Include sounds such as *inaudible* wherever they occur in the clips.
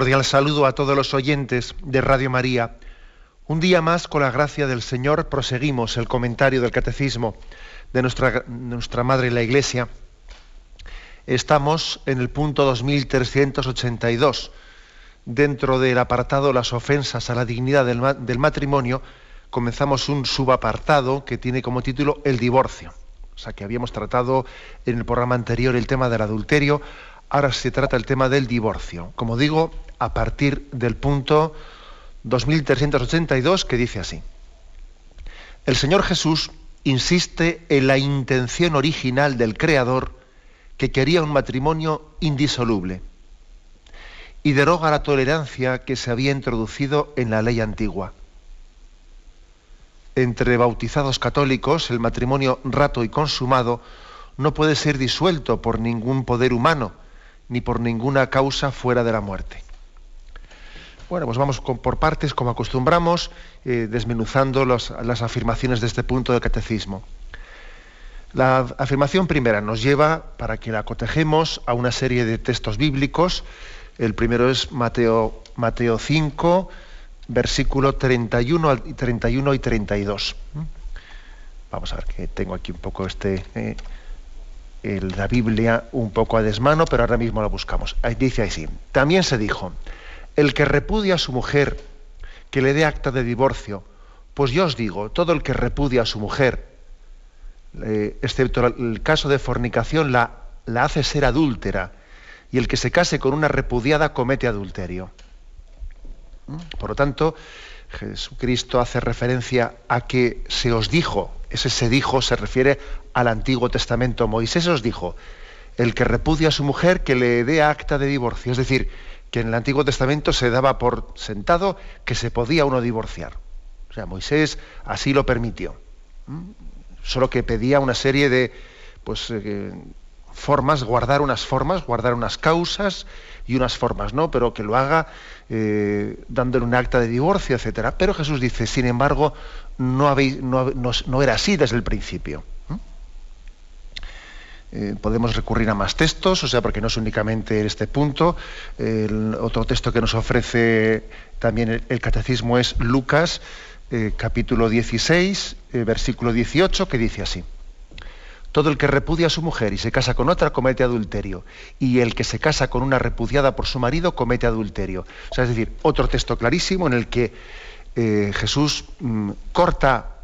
Cordial saludo a todos los oyentes de Radio María. Un día más, con la gracia del Señor, proseguimos el comentario del Catecismo de nuestra, nuestra Madre la Iglesia. Estamos en el punto 2382. Dentro del apartado Las ofensas a la dignidad del, del matrimonio, comenzamos un subapartado que tiene como título El divorcio. O sea, que habíamos tratado en el programa anterior el tema del adulterio, Ahora se trata el tema del divorcio. Como digo, a partir del punto 2382 que dice así. El Señor Jesús insiste en la intención original del Creador que quería un matrimonio indisoluble y deroga la tolerancia que se había introducido en la ley antigua. Entre bautizados católicos, el matrimonio rato y consumado no puede ser disuelto por ningún poder humano, ni por ninguna causa fuera de la muerte. Bueno, pues vamos por partes, como acostumbramos, eh, desmenuzando las afirmaciones de este punto del catecismo. La afirmación primera nos lleva, para que la cotejemos, a una serie de textos bíblicos. El primero es Mateo, Mateo 5, versículo 31, 31 y 32. Vamos a ver que tengo aquí un poco este... Eh, la Biblia un poco a desmano, pero ahora mismo la buscamos. Dice así, también se dijo, el que repudia a su mujer, que le dé acta de divorcio, pues yo os digo, todo el que repudia a su mujer, excepto el caso de fornicación, la, la hace ser adúltera, y el que se case con una repudiada comete adulterio. ¿Mm? Por lo tanto, Jesucristo hace referencia a que se os dijo, ese se dijo se refiere al Antiguo Testamento. Moisés os dijo, el que repudia a su mujer que le dé acta de divorcio. Es decir, que en el Antiguo Testamento se daba por sentado que se podía uno divorciar. O sea, Moisés así lo permitió. Solo que pedía una serie de pues, eh, formas, guardar unas formas, guardar unas causas y unas formas, ¿no? Pero que lo haga eh, dándole un acta de divorcio, etcétera. Pero Jesús dice, sin embargo, no, era así desde el principio. Eh, podemos recurrir a más textos, o sea, porque no es únicamente este punto. El otro texto que nos ofrece también el, catecismo es Lucas, eh, capítulo 16, versículo 18, que dice así. Todo el que repudia a su mujer y se casa con otra comete adulterio. Y el que se casa con una repudiada por su marido comete adulterio. O sea, es decir, otro texto clarísimo en el que eh, Jesús mm, corta,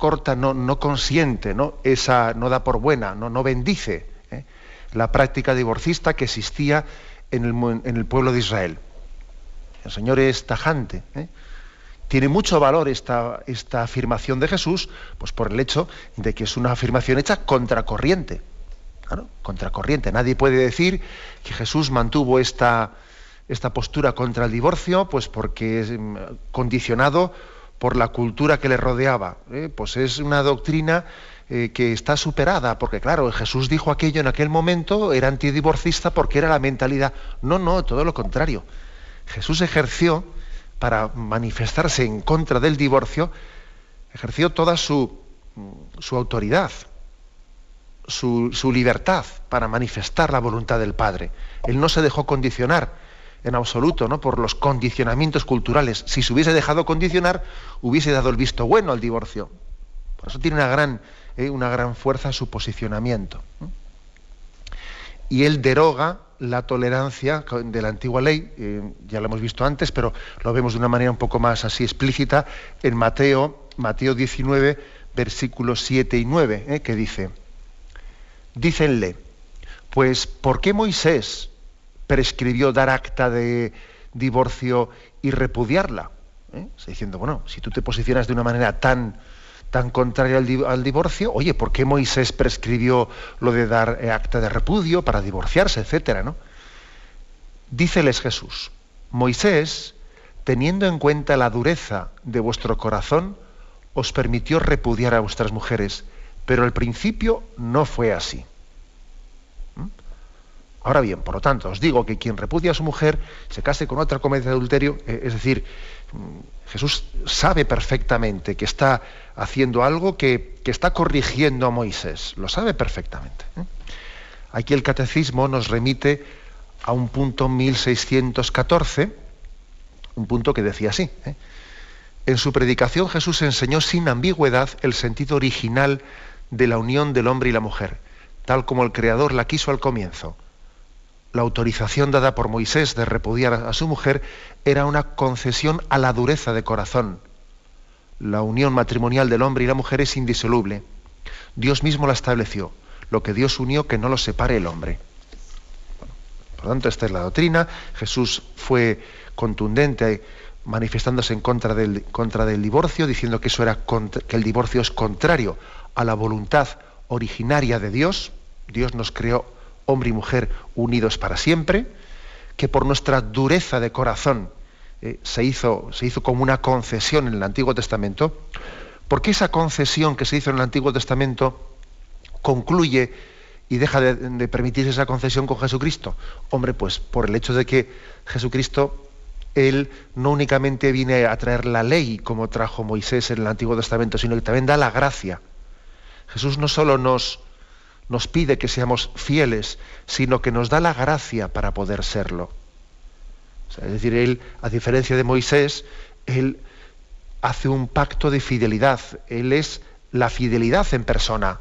corta, no, no consiente, ¿no? Esa, no da por buena, no, no bendice ¿eh? la práctica divorcista que existía en el, en el, pueblo de Israel. El Señor es tajante. ¿eh? tiene mucho valor esta, esta afirmación de Jesús, pues por el hecho de que es una afirmación hecha contracorriente. Claro, contracorriente. Nadie puede decir que Jesús mantuvo esta, esta postura contra el divorcio, pues porque es mm, condicionado por la cultura que le rodeaba. ¿eh? Pues es una doctrina eh, que está superada, porque claro, Jesús dijo aquello en aquel momento, era antidivorcista porque era la mentalidad. No, no, todo lo contrario. Jesús ejerció para manifestarse en contra del divorcio, ejerció toda su, su autoridad, su, su, libertad para manifestar la voluntad del Padre. Él no se dejó condicionar en absoluto ¿no? por los condicionamientos culturales. Si se hubiese dejado condicionar, hubiese dado el visto bueno al divorcio. Por eso tiene una gran, eh, una gran fuerza su posicionamiento. Y él deroga la tolerancia de la antigua ley, eh, ya lo hemos visto antes, pero lo vemos de una manera un poco más así explícita en Mateo, Mateo 19, versículos 7 y 9, eh, que dice, dícenle, pues ¿por qué Moisés prescribió dar acta de divorcio y repudiarla? ¿Eh? Diciendo, bueno, si tú te posicionas de una manera tan tan contraria al, divorcio, oye, ¿por qué Moisés prescribió lo de dar eh, acta de repudio para divorciarse, etcétera, ¿no? Díceles Jesús, Moisés, teniendo en cuenta la dureza de vuestro corazón, os permitió repudiar a vuestras mujeres, pero al principio no fue así. Ahora bien, por lo tanto, os digo que quien repudia a su mujer se case con otra comedia de adulterio, eh, es decir, mm, Jesús sabe perfectamente que está haciendo algo que, está corrigiendo a Moisés, lo sabe perfectamente. ¿eh? Aquí el catecismo nos remite a un punto 1614, un punto que decía así. ¿eh? En su predicación Jesús enseñó sin ambigüedad el sentido original de la unión del hombre y la mujer, tal como el Creador la quiso al comienzo. La autorización dada por Moisés de repudiar a su mujer era una concesión a la dureza de corazón. La unión matrimonial del hombre y la mujer es indisoluble. Dios mismo la estableció. Lo que Dios unió, que no lo separe el hombre. por lo tanto, esta es la doctrina. Jesús fue contundente manifestándose en contra del, contra del divorcio, diciendo que, eso era que el divorcio es contrario a la voluntad originaria de Dios. Dios nos creó hombre y mujer unidos para siempre, que por nuestra dureza de corazón eh, se, hizo, se hizo como una concesión en el Antiguo Testamento, porque esa concesión que se hizo en el Antiguo Testamento concluye y deja de, de permitirse esa concesión con Jesucristo? Hombre, pues por el hecho de que Jesucristo él no únicamente viene a traer la ley como trajo Moisés en el Antiguo Testamento, sino que también da la gracia. Jesús no solo nos, nos pide que seamos fieles, sino que nos da la gracia para poder serlo. es decir, Él, a diferencia de Moisés, Él hace un pacto de fidelidad. Él es la fidelidad en persona.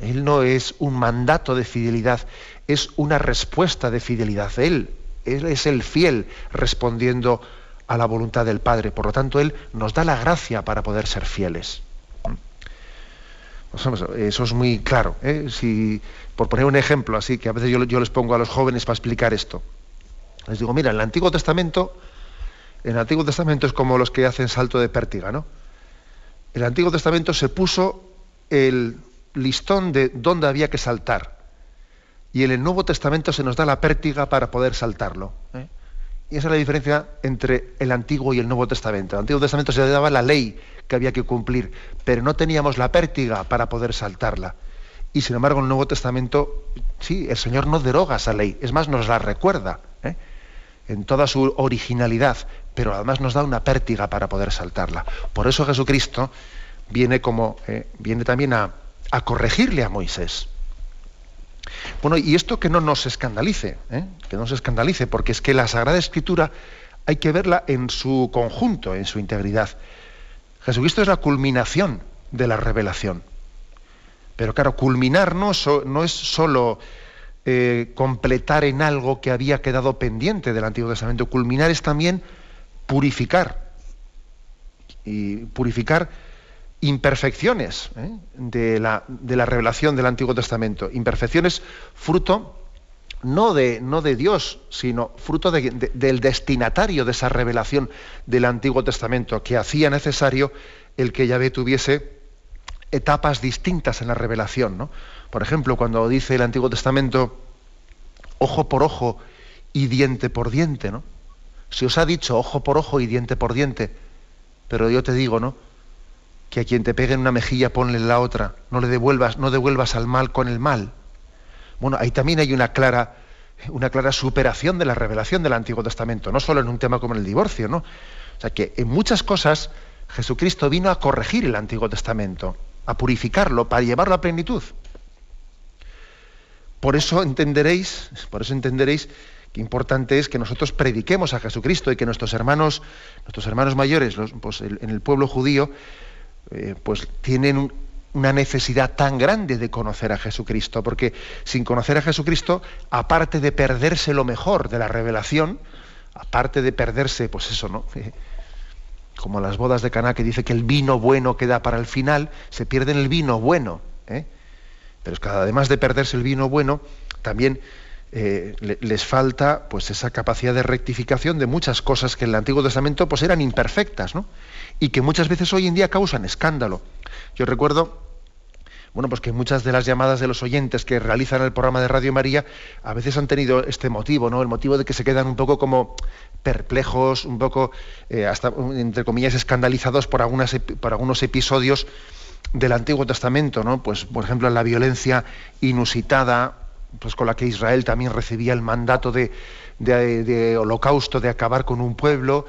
Él no es un mandato de fidelidad, es una respuesta de fidelidad. Él él es el fiel respondiendo a la voluntad del Padre. Por lo tanto, Él nos da la gracia para poder ser fieles. Eso es muy claro. ¿eh? Si, por poner un ejemplo así, que a veces yo, les pongo a los jóvenes para explicar esto. Les digo, mira, en el Antiguo Testamento, en el Antiguo Testamento es como los que hacen salto de pértiga, ¿no? En el Antiguo Testamento se puso el listón de dónde había que saltar y en el Nuevo Testamento se nos da la pértiga para poder saltarlo. ¿eh? Y esa es la diferencia entre el Antiguo y el Nuevo Testamento. En el Antiguo Testamento se daba la ley que había que cumplir, pero no teníamos la pértiga para poder saltarla. Y sin embargo, en el Nuevo Testamento, sí, el Señor no deroga esa ley, es más, nos la recuerda ¿eh? en toda su originalidad, pero además nos da una pértiga para poder saltarla. Por eso Jesucristo viene, como, ¿eh? viene también a corregirle a Moisés. Bueno, y esto que no nos escandalice, ¿eh? que no nos escandalice, porque es que la Sagrada Escritura hay que verla en su conjunto, en su integridad. Jesucristo es la culminación de la revelación. Pero claro, culminar no, es solo eh, completar en algo que había quedado pendiente del Antiguo Testamento, culminar es también purificar. Y purificar imperfecciones ¿eh? de, la, revelación del Antiguo Testamento. Imperfecciones fruto no de, no de Dios, sino fruto del destinatario de esa revelación del Antiguo Testamento, que hacía necesario el que Yahvé tuviese etapas distintas en la revelación. Por ejemplo, cuando dice el Antiguo Testamento ojo por ojo y diente por diente, ¿no? Si os ha dicho ojo por ojo y diente por diente, pero yo te digo, ¿no? Que a quien te pegue en una mejilla ponle la otra, no le devuelvas, no devuelvas al mal con el mal. Bueno, ahí también hay una clara, una clara superación de la revelación del Antiguo Testamento, no solo en un tema como el divorcio, ¿no? O sea que en muchas cosas Jesucristo vino a corregir el Antiguo Testamento, a purificarlo, para llevarlo a plenitud. Por eso entenderéis, por eso entenderéis que importante es que nosotros prediquemos a Jesucristo y que nuestros hermanos, nuestros hermanos mayores, pues, en el pueblo judío, eh, pues tienen una necesidad tan grande de conocer a Jesucristo, porque sin conocer a Jesucristo, aparte de perderse lo mejor de la revelación, aparte de perderse, pues eso, ¿no? como las bodas de Caná que dice que el vino bueno queda para el final, se pierde el vino bueno. ¿eh? Pero es que además de perderse el vino bueno, también eh, les falta pues esa capacidad de rectificación de muchas cosas que en el Antiguo Testamento pues eran imperfectas, ¿no? Y que muchas veces hoy en día causan escándalo. Yo recuerdo bueno, pues que muchas de las llamadas de los oyentes que realizan el programa de Radio María a veces han tenido este motivo, ¿no? El motivo de que se quedan un poco como perplejos, un poco, eh, hasta, entre comillas, escandalizados por, algunos episodios del Antiguo Testamento, ¿no? Pues, por ejemplo, la violencia inusitada, pues con la que Israel también recibía el mandato de, de holocausto, de acabar con un pueblo,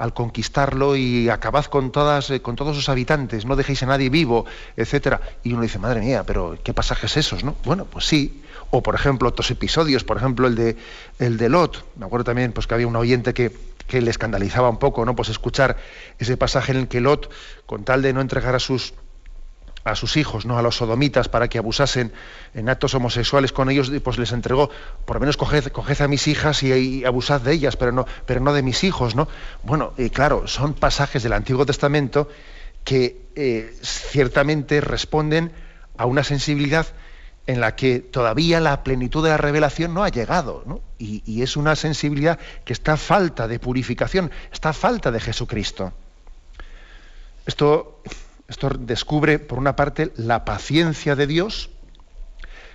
al conquistarlo y acabad con todas eh, con todos sus habitantes, no dejéis a nadie vivo, etcétera. Y uno dice, madre mía, pero qué pasajes esos, ¿no? Bueno, pues sí. O por ejemplo, otros episodios, por ejemplo, el de el de Lot. Me acuerdo también pues que había un oyente que, que le escandalizaba un poco, ¿no? Pues escuchar ese pasaje en el que Lot, con tal de no entregar a sus a sus hijos, ¿no? a los sodomitas, para que abusasen en actos homosexuales con ellos, pues les entregó, por lo menos coged, a mis hijas y, abusad de ellas, pero no, pero no de mis hijos, ¿no? Bueno, y claro, son pasajes del Antiguo Testamento que eh, ciertamente responden a una sensibilidad en la que todavía la plenitud de la revelación no ha llegado, ¿no? Y, y es una sensibilidad que está falta de purificación, está falta de Jesucristo. Esto esto descubre, por una parte, la paciencia de Dios,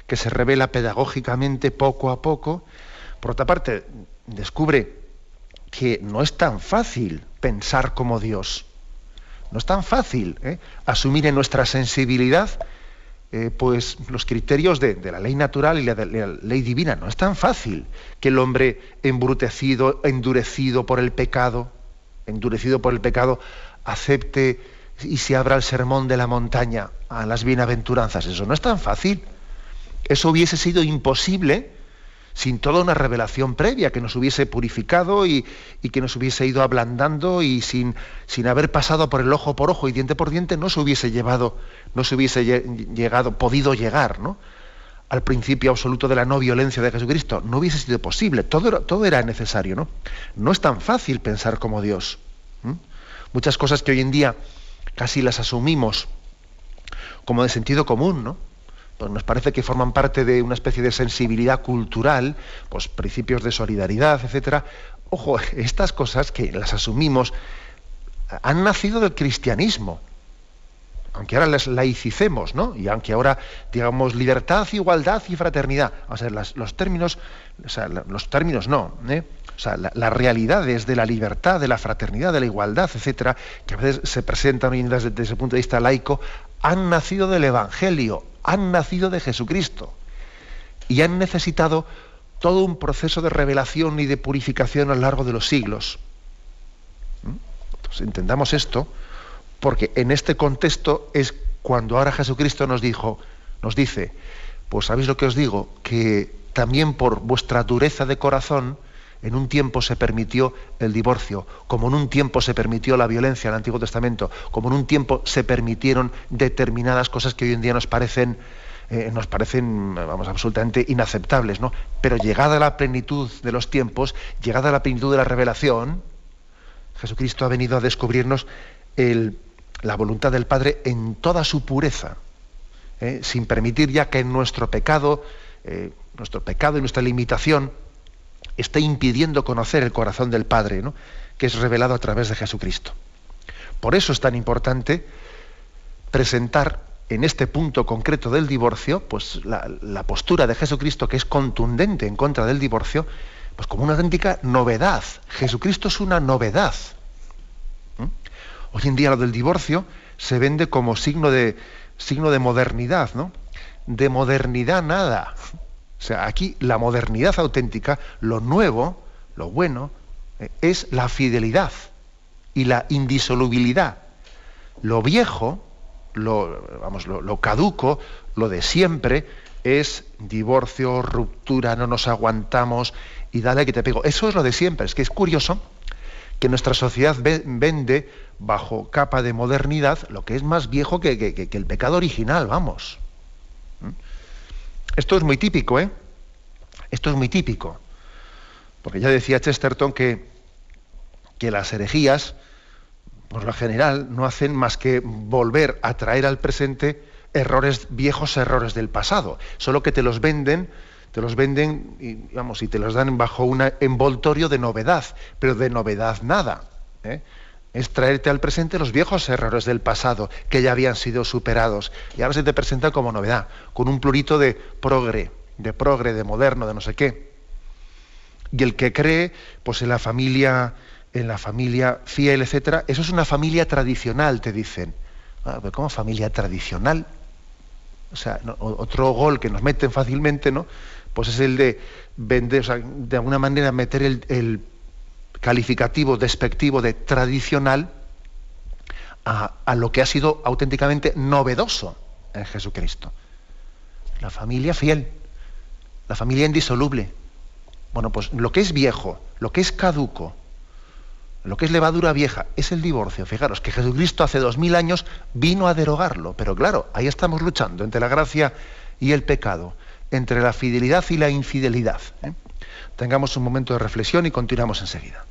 que se revela pedagógicamente poco a poco. Por otra parte, descubre que no es tan fácil pensar como Dios. No es tan fácil ¿eh? asumir en nuestra sensibilidad eh, pues los criterios de, la ley natural y la, ley divina. No es tan fácil que el hombre embrutecido, endurecido por el pecado, endurecido por el pecado, acepte y se abra el sermón de la montaña a las bienaventuranzas. Eso no es tan fácil. Eso hubiese sido imposible sin toda una revelación previa que nos hubiese purificado y, que nos hubiese ido ablandando y sin, sin, haber pasado por el ojo por ojo y diente por diente no se hubiese llevado, no se hubiese llegado, podido llegar ¿no? al principio absoluto de la no violencia de Jesucristo. No hubiese sido posible, todo todo era necesario. ¿no? no es tan fácil pensar como Dios. Muchas cosas que hoy en día casi las asumimos como de sentido común, ¿no? Pues nos parece que forman parte de una especie de sensibilidad cultural, pues principios de solidaridad, etcétera. Ojo, *laughs* estas cosas que las asumimos han nacido del cristianismo, aunque ahora las laicicemos, ¿no? Y aunque ahora digamos libertad, igualdad y fraternidad, o sea, los términos, los términos no, ¿eh? O sea, las realidades de la libertad, de la fraternidad, de la igualdad, etcétera, que a veces se presentan desde, desde ese punto de vista laico, han nacido del Evangelio, han nacido de Jesucristo y han necesitado todo un proceso de revelación y de purificación a lo largo de los siglos. ¿Mm? Entonces, entendamos esto, porque en este contexto es cuando ahora Jesucristo nos dijo, nos dice, pues sabéis lo que os digo, que también por vuestra dureza de corazón en un tiempo se permitió el divorcio, como en un tiempo se permitió la violencia en el Antiguo Testamento, como en un tiempo se permitieron determinadas cosas que hoy en día nos parecen, eh, nos parecen vamos, absolutamente inaceptables. ¿no? Pero llegada la plenitud de los tiempos, llegada la plenitud de la revelación, Jesucristo ha venido a descubrirnos la voluntad del Padre en toda su pureza, ¿eh? sin permitir ya que nuestro pecado, eh, nuestro pecado y nuestra limitación, está impidiendo conocer el corazón del Padre, ¿no? que es revelado a través de Jesucristo. Por eso es tan importante presentar en este punto concreto del divorcio, pues la, postura de Jesucristo, que es contundente en contra del divorcio, pues como una auténtica novedad. Jesucristo es una novedad. Hoy en día lo del divorcio se vende como signo de, signo de modernidad, ¿no? De modernidad nada. O sea, aquí la modernidad auténtica, lo nuevo, lo bueno, eh, es la fidelidad y la indisolubilidad. Lo viejo, lo, vamos, lo, caduco, lo de siempre, es divorcio, ruptura, no nos aguantamos y dale que te pego. Eso es lo de siempre. Es que es curioso que nuestra sociedad vende bajo capa de modernidad lo que es más viejo que, que el pecado original, vamos. Esto es muy típico, ¿eh? Esto es muy típico. Porque ya decía Chesterton que, que las herejías, por lo general, no hacen más que volver a traer al presente errores, viejos errores del pasado. Solo que te los venden, te los venden y, vamos, y te los dan bajo un envoltorio de novedad, pero de novedad nada. ¿eh? Es traerte al presente los viejos errores del pasado que ya habían sido superados y ahora se te presenta como novedad, con un plurito de progre, de progre, de moderno, de no sé qué. Y el que cree, pues en la familia, en la familia fiel, etcétera, eso es una familia tradicional, te dicen. Ah, ¿Cómo familia tradicional? O sea, otro gol que nos meten fácilmente, ¿no? Pues es el de vender, o sea, de alguna manera meter el, calificativo despectivo de tradicional a, a, lo que ha sido auténticamente novedoso en Jesucristo. La familia fiel, la familia indisoluble. Bueno, pues lo que es viejo, lo que es caduco, lo que es levadura vieja, es el divorcio. Fijaros que Jesucristo hace dos mil años vino a derogarlo, pero claro, ahí estamos luchando entre la gracia y el pecado, entre la fidelidad y la infidelidad. ¿eh? Tengamos un momento de reflexión y continuamos enseguida.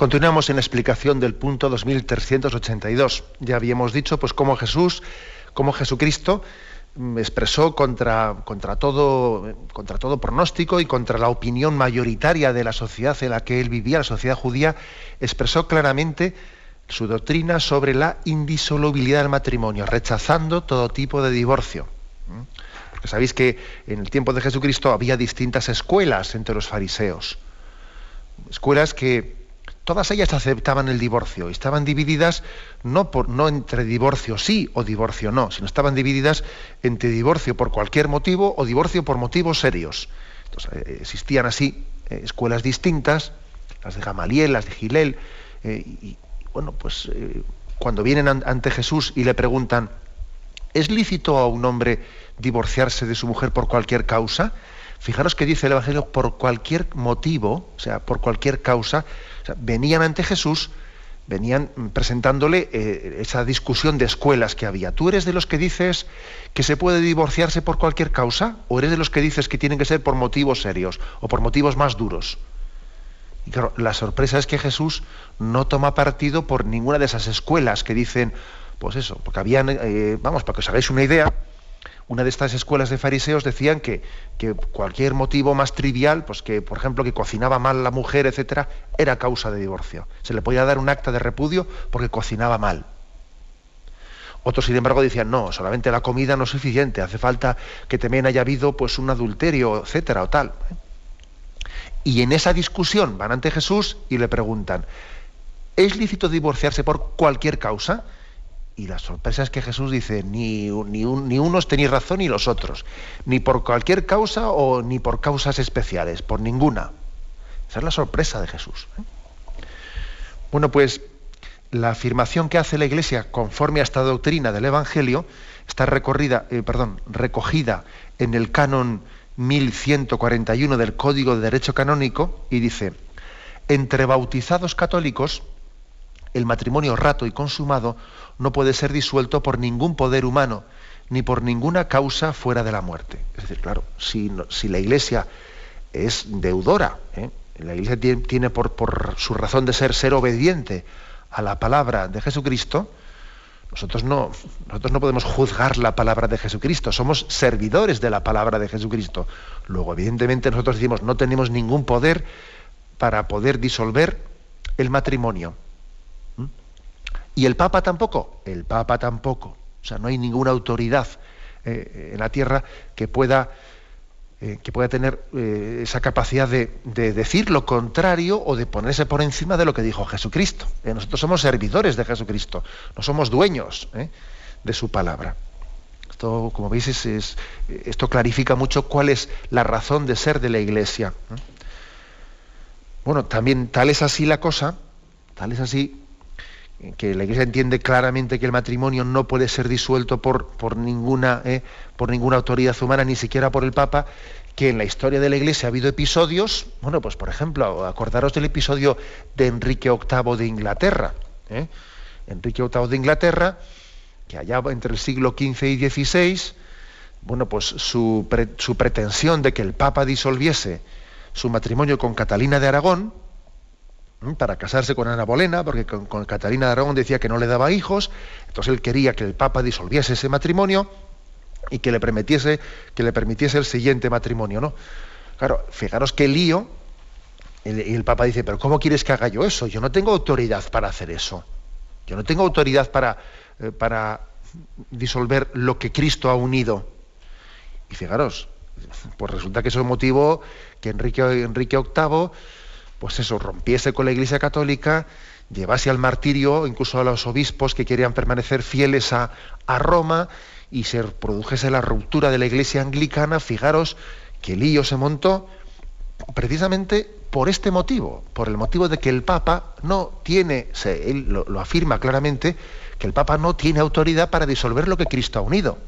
Continuamos en la explicación del punto 2382. Ya habíamos dicho pues cómo Jesús, cómo Jesucristo mm, expresó contra, todo, contra todo pronóstico y contra la opinión mayoritaria de la sociedad en la que él vivía, la sociedad judía, expresó claramente su doctrina sobre la indisolubilidad del matrimonio, rechazando todo tipo de divorcio. Porque sabéis que en el tiempo de Jesucristo había distintas escuelas entre los fariseos. Escuelas que todas ellas aceptaban el divorcio y estaban divididas no, por, no entre divorcio sí o divorcio no, sino estaban divididas entre divorcio por cualquier motivo o divorcio por motivos serios. Entonces, eh, existían así eh, escuelas distintas, las de Gamaliel, las de Gilel, eh, y, bueno, pues cuando vienen ante Jesús y le preguntan, ¿es lícito a un hombre divorciarse de su mujer por cualquier causa? Fijaros que dice el Evangelio por cualquier motivo, o sea, por cualquier causa, venían ante Jesús, venían presentándole eh, esa discusión de escuelas que había. ¿Tú eres de los que dices que se puede divorciarse por cualquier causa? ¿O eres de los que dices que tienen que ser por motivos serios o por motivos más duros? Y claro, la sorpresa es que Jesús no toma partido por ninguna de esas escuelas que dicen, pues eso, porque habían, eh, vamos, para que os hagáis una idea, una de estas escuelas de fariseos decían que, cualquier motivo más trivial, pues que, por ejemplo, que cocinaba mal la mujer, etcétera, era causa de divorcio. Se le podía dar un acta de repudio porque cocinaba mal. Otros, sin embargo, decían, no, solamente la comida no es suficiente, hace falta que también haya habido pues, un adulterio, etcétera, o tal. Y en esa discusión van ante Jesús y le preguntan, ¿es lícito divorciarse por cualquier causa? Y la sorpresa es que Jesús dice, ni, ni, ni, unos tenéis razón ni los otros, ni por cualquier causa o ni por causas especiales, por ninguna. Esa es la sorpresa de Jesús. ¿eh? Bueno, pues la afirmación que hace la Iglesia conforme a esta doctrina del Evangelio está recorrida, eh, perdón, recogida en el canon 1141 del Código de Derecho Canónico y dice, entre bautizados católicos, el matrimonio rato y consumado no puede ser disuelto por ningún poder humano, ni por ninguna causa fuera de la muerte. Es decir, claro, si, si la Iglesia es deudora, ¿eh? la Iglesia tiene, por, por, su razón de ser ser obediente a la palabra de Jesucristo, nosotros no, nosotros no podemos juzgar la palabra de Jesucristo, somos servidores de la palabra de Jesucristo. Luego, evidentemente, nosotros decimos, no tenemos ningún poder para poder disolver el matrimonio. ¿Y el Papa tampoco? El Papa tampoco. O sea, no hay ninguna autoridad eh, en la tierra que pueda, eh, que pueda tener eh, esa capacidad de, de, decir lo contrario o de ponerse por encima de lo que dijo Jesucristo. nosotros somos servidores de Jesucristo, no somos dueños de su palabra. Esto, como veis, es, esto clarifica mucho cuál es la razón de ser de la Iglesia. Bueno, también tal es así la cosa, tal es así que la Iglesia entiende claramente que el matrimonio no puede ser disuelto por, por, ninguna, eh, por ninguna autoridad humana, ni siquiera por el Papa, que en la historia de la Iglesia ha habido episodios, bueno, pues por ejemplo, acordaros del episodio de Enrique VIII de Inglaterra. ¿eh? Enrique VIII de Inglaterra, que allá entre el siglo XV y XVI, bueno, pues su, su pretensión de que el Papa disolviese su matrimonio con Catalina de Aragón, para casarse con Ana Bolena, porque con, Catalina de Aragón decía que no le daba hijos, entonces él quería que el Papa disolviese ese matrimonio y que le permitiese, que le permitiese el siguiente matrimonio, ¿no? Claro, fijaros qué lío, y el Papa dice, pero ¿cómo quieres que haga yo eso? Yo no tengo autoridad para hacer eso. Yo no tengo autoridad para, eh, para disolver lo que Cristo ha unido. Y fijaros, pues resulta que eso es motivo que Enrique, Enrique pues eso, rompiese con la Iglesia Católica, llevase al martirio incluso a los obispos que querían permanecer fieles a, Roma y se produjese la ruptura de la Iglesia anglicana, fijaros que lío se montó precisamente por este motivo, por el motivo de que el Papa no tiene, él lo, lo afirma claramente, que el Papa no tiene autoridad para disolver lo que Cristo ha unido.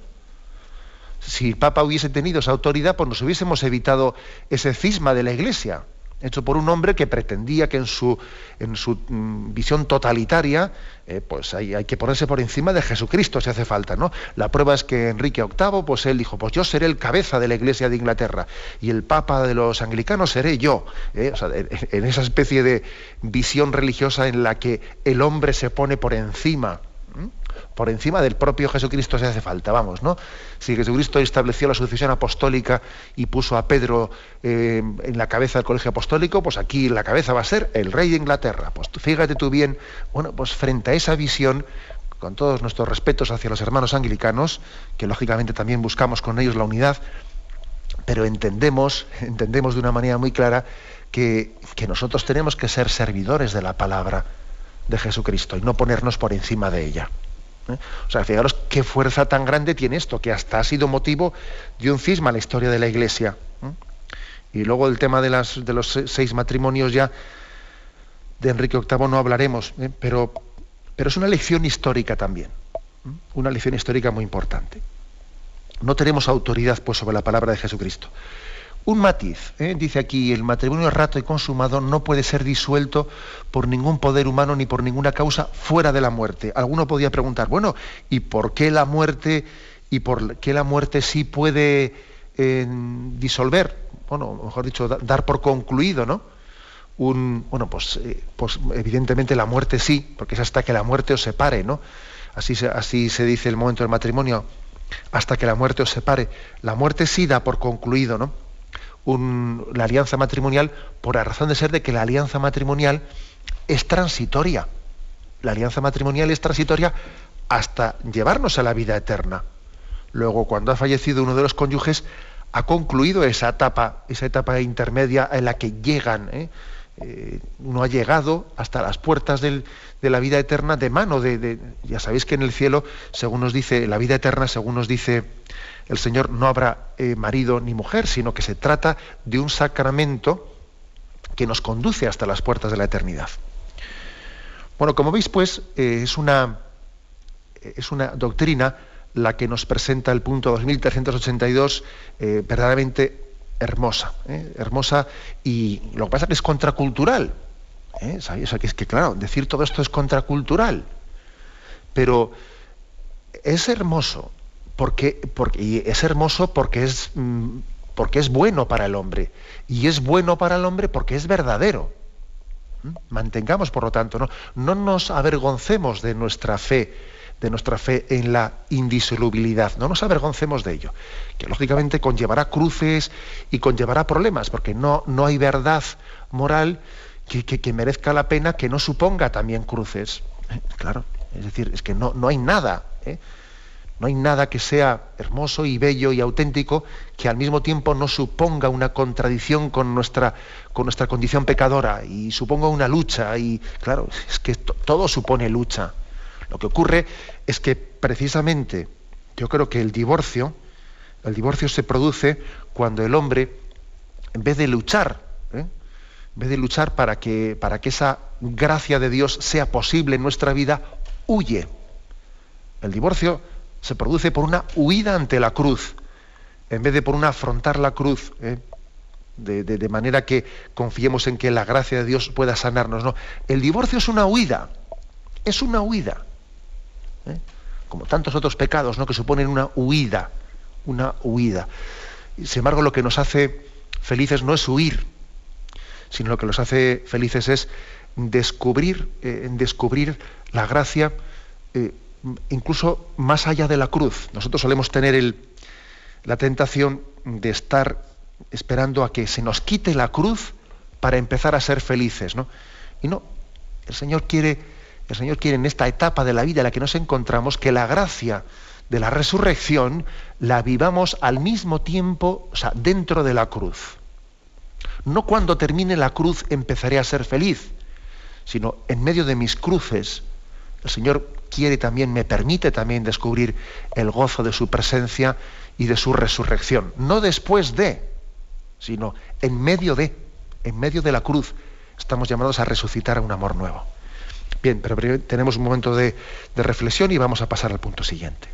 Si el Papa hubiese tenido esa autoridad, pues nos hubiésemos evitado ese cisma de la Iglesia hecho por un hombre que pretendía que en su, en su mm, visión totalitaria, eh, pues hay, hay, que ponerse por encima de Jesucristo si hace falta, ¿no? La prueba es que Enrique VIII, pues él dijo, pues yo seré el cabeza de la Iglesia de Inglaterra y el Papa de los anglicanos seré yo. ¿eh? en esa especie de visión religiosa en la que el hombre se pone por encima por encima del propio Jesucristo si hace falta, vamos, ¿no? Si Jesucristo estableció la sucesión apostólica y puso a Pedro eh, en la cabeza del colegio apostólico, pues aquí la cabeza va a ser el rey de Inglaterra. Pues fíjate tú bien, bueno, pues frente a esa visión, con todos nuestros respetos hacia los hermanos anglicanos, que lógicamente también buscamos con ellos la unidad, pero entendemos, entendemos de una manera muy clara que, que nosotros tenemos que ser servidores de la palabra de Jesucristo y no ponernos por encima de ella. ¿Eh? O sea, fijaros qué fuerza tan grande tiene esto, que hasta ha sido motivo de un cisma en la historia de la Iglesia. ¿eh? Y luego el tema de, los seis matrimonios ya de Enrique VIII no hablaremos, ¿eh? pero, pero es una lección histórica también, una lección histórica muy importante. No tenemos autoridad pues, sobre la palabra de Jesucristo. Un matiz, ¿eh? dice aquí, el matrimonio rato y consumado no puede ser disuelto por ningún poder humano ni por ninguna causa fuera de la muerte. Alguno podría preguntar, bueno, ¿y por qué la muerte y por qué la muerte sí puede eh, disolver? Bueno, mejor dicho, dar por concluido, ¿no? Bueno, pues, eh, pues, evidentemente la muerte sí, porque es hasta que la muerte os separe, ¿no? Así se, así se dice el momento del matrimonio, hasta que la muerte os separe. La muerte sí da por concluido, ¿no? La alianza matrimonial por la razón de ser de que la alianza matrimonial es transitoria. La alianza matrimonial es transitoria hasta llevarnos a la vida eterna. Luego, cuando ha fallecido uno de los cónyuges, ha concluido esa etapa, esa etapa intermedia en la que llegan, ¿eh? Eh, uno ha llegado hasta las puertas de la vida eterna de mano de, ya sabéis que en el cielo, según nos dice la vida eterna, según nos dice el Señor, no habrá eh, marido ni mujer, sino que se trata de un sacramento que nos conduce hasta las puertas de la eternidad. Bueno, como veis, pues, eh, es, una, es una doctrina la que nos presenta el punto 2382 eh, verdaderamente hermosa, hermosa y lo que pasa es que es contracultural. ¿Sabéis? que es que, claro, decir todo esto es contracultural, pero es hermoso porque, y es hermoso porque es, mm, porque es bueno para el hombre. Y es bueno para el hombre porque es verdadero. ¿Mm? Mantengamos, por lo tanto, no, no nos avergoncemos de nuestra fe, de nuestra fe en la indisolubilidad. No nos avergoncemos de ello, que lógicamente conllevará cruces y conllevará problemas, porque no, no hay verdad moral que, que, merezca la pena que no suponga también cruces. ¿Eh? Claro, es decir, es que no, no hay nada. ¿eh? No hay nada que sea hermoso y bello y auténtico que al mismo tiempo no suponga una contradicción con nuestra, con nuestra condición pecadora y suponga una lucha. Y claro, es que todo supone lucha. Lo que ocurre es que precisamente yo creo que el divorcio, el divorcio se produce cuando el hombre, en vez de luchar, ¿eh? en vez de luchar para que, para que esa gracia de Dios sea posible en nuestra vida, huye. El divorcio se produce por una huida ante la cruz, en vez de por una afrontar la cruz, ¿eh? de, manera que confiemos en que la gracia de Dios pueda sanarnos. No, el divorcio es una huida, es una huida, ¿eh? como tantos otros pecados, ¿no? que suponen una huida, una huida. Sin embargo, lo que nos hace felices no es huir, sino lo que nos hace felices es descubrir, eh, descubrir la gracia incluso más allá de la cruz. Nosotros solemos tener la tentación de estar esperando a que se nos quite la cruz para empezar a ser felices, ¿no? Y no, el Señor quiere, el Señor quiere en esta etapa de la vida en la que nos encontramos que la gracia de la resurrección la vivamos al mismo tiempo, o sea, dentro de la cruz. No cuando termine la cruz empezaré a ser feliz, sino en medio de mis cruces. El Señor quiere también, me permite también descubrir el gozo de su presencia y de su resurrección. No después de, sino en medio de, en medio de la cruz, estamos llamados a resucitar a un amor nuevo. Bien, pero tenemos un momento de, de reflexión y vamos a pasar al punto siguiente.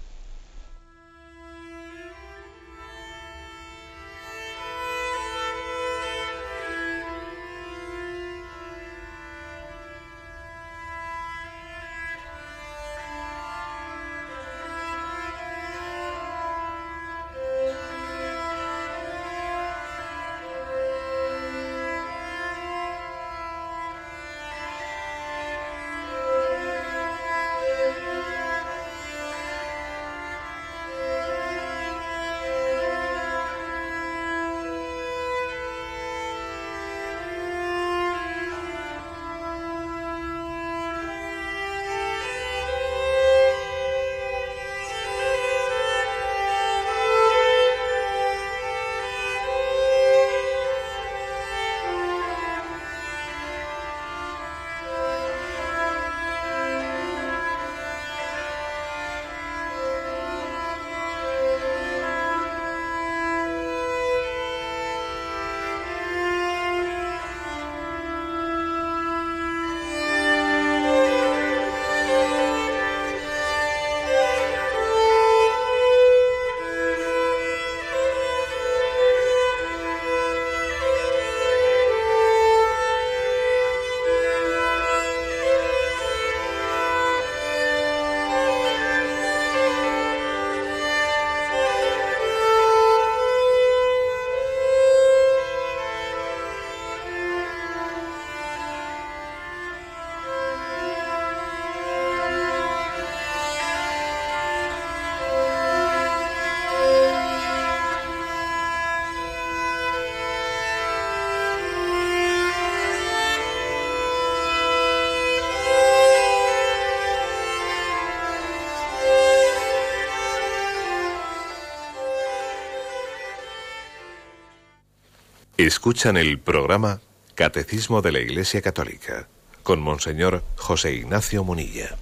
Escuchan el programa Catecismo de la Iglesia Católica con Monseñor José Ignacio Munilla.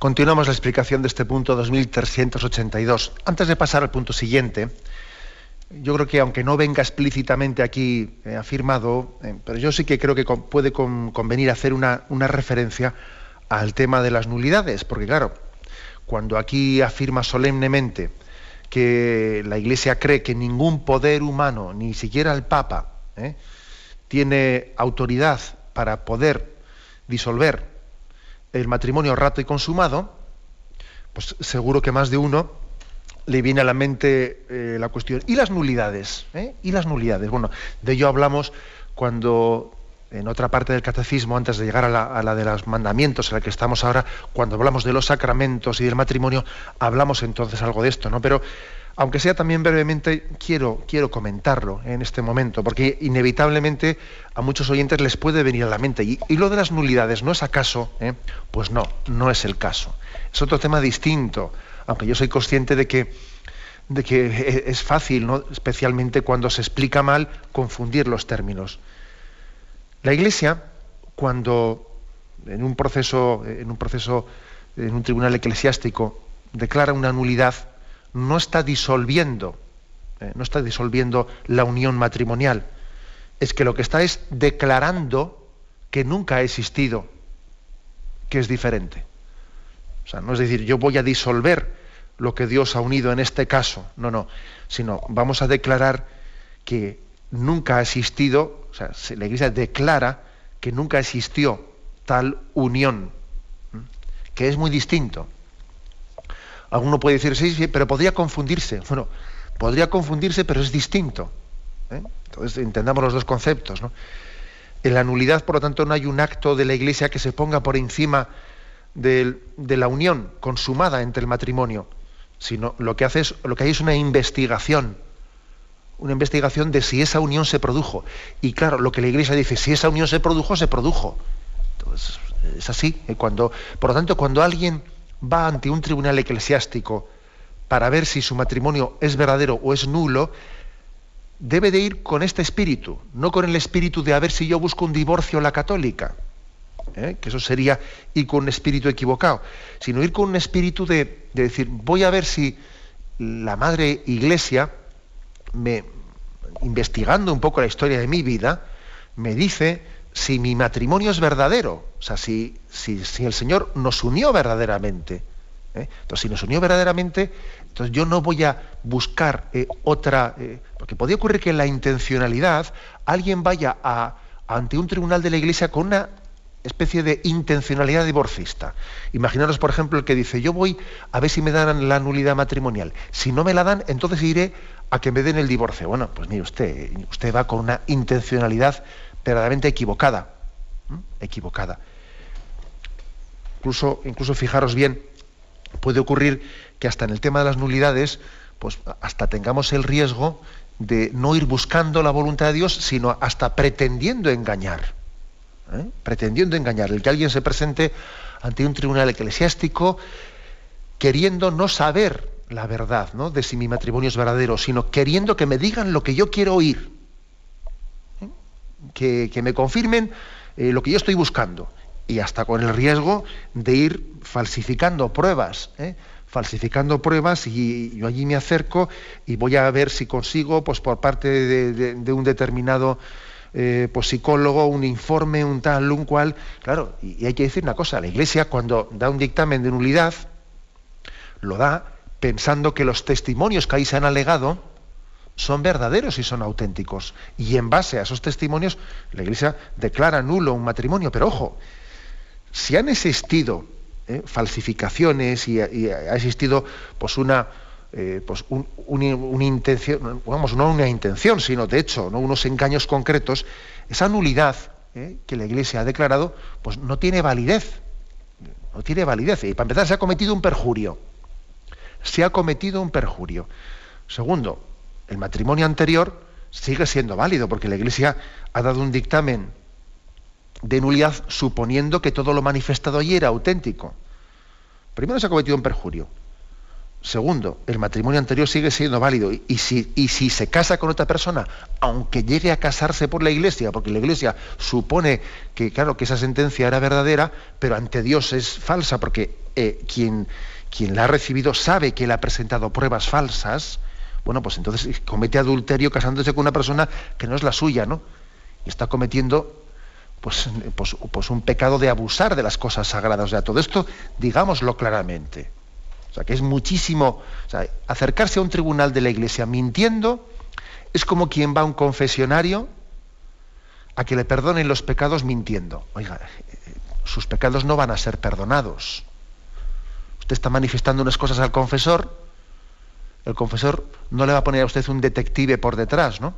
Continuamos la explicación de este punto 2382. Antes de pasar al punto siguiente, yo creo que aunque no venga explícitamente aquí eh, afirmado, eh, pero yo sí que creo que puede convenir hacer una, una referencia al tema de las nulidades, porque claro, cuando aquí afirma solemnemente que la Iglesia cree que ningún poder humano, ni siquiera el Papa, ¿eh? tiene autoridad para poder disolver el matrimonio rato y consumado, pues seguro que más de uno le viene a la mente eh, la cuestión. ¿Y las nulidades? ¿Eh? ¿Y las nulidades? Bueno, de ello hablamos cuando en otra parte del catecismo, antes de llegar a la, de los mandamientos, en la que estamos ahora, cuando hablamos de los sacramentos y del matrimonio, hablamos entonces algo de esto, ¿no? Pero aunque sea también brevemente, quiero, quiero comentarlo en este momento, porque inevitablemente a muchos oyentes les puede venir a la mente. Y, lo de las nulidades, ¿no es acaso? Eh? Pues no, no es el caso. Es otro tema distinto, aunque yo soy consciente de que, de que es fácil, ¿no? especialmente cuando se explica mal, confundir los términos. La Iglesia, cuando en un proceso, en un tribunal eclesiástico, declara una nulidad, no está disolviendo, eh, no está disolviendo la unión matrimonial. Es que lo que está es declarando que nunca ha existido, que es diferente. O sea, no es decir, yo voy a disolver lo que Dios ha unido en este caso, no, no, sino vamos a declarar que nunca ha existido, o sea, la Iglesia declara que nunca existió tal unión, que es muy distinto. Alguno puede decir, sí, sí, pero podría confundirse. Bueno, podría confundirse, pero es distinto. ¿eh? Entonces, entendamos los dos conceptos. En la nulidad, por lo tanto, no hay un acto de la Iglesia que se ponga por encima de, la unión consumada entre el matrimonio, sino lo que hace es, lo que hay es una investigación, una investigación de si esa unión se produjo. Y claro, lo que la Iglesia dice, si esa unión se produjo, se produjo. Entonces, es así. ¿eh? Cuando, por lo tanto, cuando alguien va ante un tribunal eclesiástico para ver si su matrimonio es verdadero o es nulo, debe de ir con este espíritu, no con el espíritu de a ver si yo busco un divorcio la católica, ¿eh? que eso sería ir con un espíritu equivocado, sino ir con un espíritu de, de decir, voy a ver si la madre iglesia, me, investigando un poco la historia de mi vida, me dice si mi matrimonio es verdadero, o sea, si, si, el Señor nos unió verdaderamente, ¿eh? entonces si nos unió verdaderamente, entonces yo no voy a buscar eh, otra, eh, porque podría ocurrir que en la intencionalidad alguien vaya a, ante un tribunal de la Iglesia con una especie de intencionalidad divorcista. Imaginaros, por ejemplo, el que dice, yo voy a ver si me dan la nulidad matrimonial. Si no me la dan, entonces iré a que me den el divorcio. Bueno, pues mire usted, usted va con una intencionalidad verdaderamente equivocada. Equivocada. Incluso, incluso fijaros bien, puede ocurrir que hasta en el tema de las nulidades, pues hasta tengamos el riesgo de no ir buscando la voluntad de Dios, sino hasta pretendiendo engañar. ¿eh? Pretendiendo engañar. El que alguien se presente ante un tribunal eclesiástico queriendo no saber la verdad ¿no? de si mi matrimonio es verdadero, sino queriendo que me digan lo que yo quiero oír que, me confirmen eh, lo que yo estoy buscando. Y hasta con el riesgo de ir falsificando pruebas. ¿eh? falsificando pruebas y yo allí me acerco y voy a ver si consigo, pues por parte de, un determinado eh, pues, psicólogo, un informe, un tal, un cual. Claro, y, y, hay que decir una cosa, la Iglesia cuando da un dictamen de nulidad, lo da pensando que los testimonios que ahí se han alegado, son verdaderos y son auténticos. Y en base a esos testimonios, la Iglesia declara nulo un matrimonio. Pero ojo, si han existido eh, falsificaciones y, ha existido pues una, eh, pues intención, vamos, no una intención, sino de hecho, ¿no? unos engaños concretos, esa nulidad eh, que la Iglesia ha declarado, pues no tiene validez. No tiene validez. Y para empezar, se ha cometido un perjurio. Se ha cometido un perjurio. Segundo, el matrimonio anterior sigue siendo válido, porque la Iglesia ha dado un dictamen de nulidad suponiendo que todo lo manifestado allí era auténtico. Primero se ha cometido un perjurio. Segundo, el matrimonio anterior sigue siendo válido. Y si, y si, se casa con otra persona, aunque llegue a casarse por la iglesia, porque la iglesia supone que, claro, que esa sentencia era verdadera, pero ante Dios es falsa, porque eh, quien, quien la ha recibido sabe que le ha presentado pruebas falsas, bueno, pues entonces comete adulterio casándose con una persona que no es la suya, ¿no? Y está cometiendo pues, pues, pues, un pecado de abusar de las cosas sagradas. O sea, todo esto, digámoslo claramente. O sea, que es muchísimo. O sea, acercarse a un tribunal de la iglesia mintiendo es como quien va a un confesionario a que le perdonen los pecados mintiendo. Oiga, sus pecados no van a ser perdonados. Usted está manifestando unas cosas al confesor el confesor no le va a poner a usted un detective por detrás, ¿no?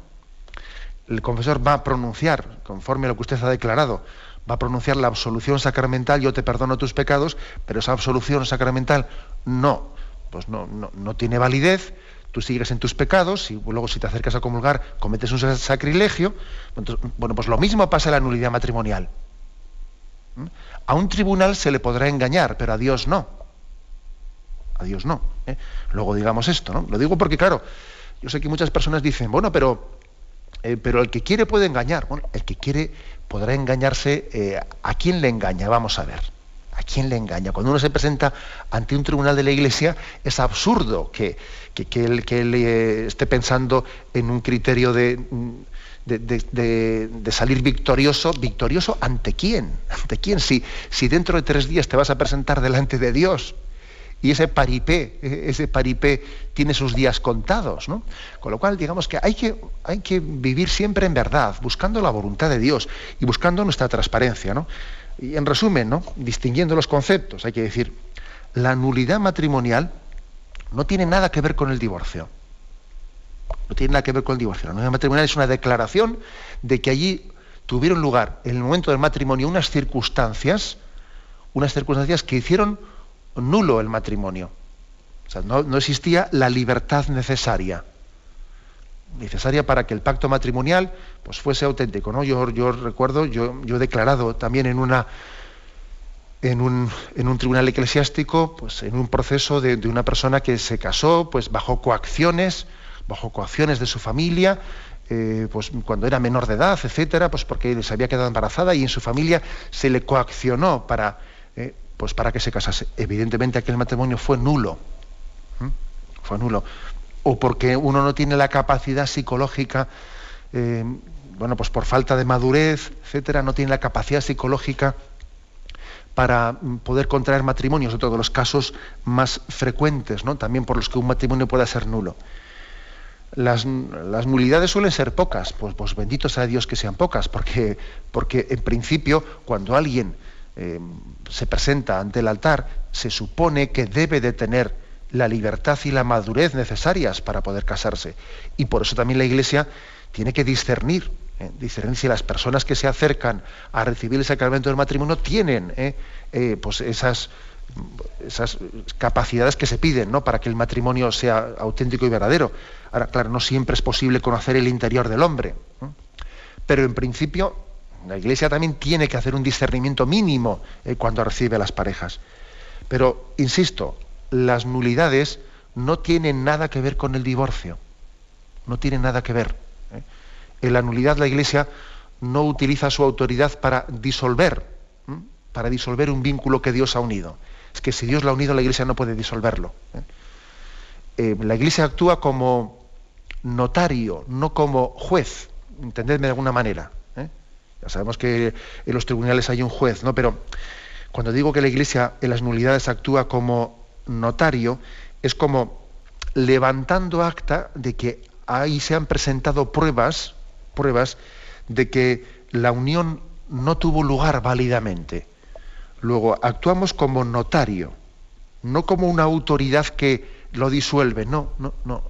el confesor va a pronunciar, conforme a lo que usted ha declarado, va a pronunciar la absolución sacramental, yo te perdono tus pecados, pero esa absolución sacramental no, pues no, no, tiene validez, tú sigues en tus pecados y luego si te acercas a comulgar cometes un sacrilegio. bueno, pues lo mismo pasa en la nulidad matrimonial. ¿Mm? A un tribunal se le podrá engañar, pero a Dios no. A Dios no. ¿eh? Luego digamos esto, ¿no? Lo digo porque, claro, yo sé que muchas personas dicen, bueno, pero, eh, pero el que quiere puede engañar. Bueno, el que quiere podrá engañarse. Eh, ¿A quién le engaña? Vamos a ver. ¿A quién le engaña? Cuando uno se presenta ante un tribunal de la Iglesia, es absurdo que, que, él, que esté pensando en un criterio de, de, salir victorioso. ¿Victorioso ante quién? ¿Ante quién? Si, si dentro de tres días te vas a presentar delante de Dios y ese paripé, ese paripé tiene sus días contados, ¿no? Con lo cual, digamos que hay, que hay que vivir siempre en verdad, buscando la voluntad de Dios y buscando nuestra transparencia, ¿no? Y en resumen, ¿no? Distinguiendo los conceptos, hay que decir, la nulidad matrimonial no tiene nada que ver con el divorcio. No tiene nada que ver con el divorcio. La nulidad matrimonial es una declaración de que allí tuvieron lugar, en el momento del matrimonio, unas circunstancias, unas circunstancias que hicieron nulo el matrimonio. O sea, no, existía la libertad necesaria. Necesaria para que el pacto matrimonial pues, fuese auténtico. ¿no? Yo, yo recuerdo, yo, yo, he declarado también en una. En un, en un tribunal eclesiástico, pues en un proceso de, una persona que se casó, pues bajo coacciones, bajo coacciones de su familia, eh, pues cuando era menor de edad, etcétera, pues porque se había quedado embarazada y en su familia se le coaccionó para, eh, pues para que se casase. Evidentemente aquel matrimonio fue nulo. Fue nulo. O porque uno no tiene la capacidad psicológica, eh, bueno, pues por falta de madurez, etcétera, no tiene la capacidad psicológica para mm, poder contraer matrimonios, otro de los casos más frecuentes, ¿no? También por los que un matrimonio pueda ser nulo. Las, nulidades suelen ser pocas, pues, pues bendito sea Dios que sean pocas, porque, porque en principio cuando alguien eh, se presenta ante el altar, se supone que debe de tener la libertad y la madurez necesarias para poder casarse. Y por eso también la Iglesia tiene que discernir, eh, discernir si las personas que se acercan a recibir el sacramento del matrimonio tienen eh, pues esas, esas capacidades que se piden ¿no? para que el matrimonio sea auténtico y verdadero. Ahora, claro, no siempre es posible conocer el interior del hombre, pero en principio la Iglesia también tiene que hacer un discernimiento mínimo eh, cuando recibe a las parejas. Pero, insisto, las nulidades no tienen nada que ver con el divorcio. No tienen nada que ver. ¿eh? En la nulidad la Iglesia no utiliza su autoridad para disolver, para disolver un vínculo que Dios ha unido. Es que si Dios lo ha unido, la Iglesia no puede disolverlo. ¿eh? la Iglesia actúa como notario, no como juez, entendedme de alguna manera sabemos que en los tribunales hay un juez, ¿no? Pero cuando digo que la Iglesia en las nulidades actúa como notario, es como levantando acta de que ahí se han presentado pruebas, pruebas de que la unión no tuvo lugar válidamente. Luego, actuamos como notario, no como una autoridad que lo disuelve, no, no, no.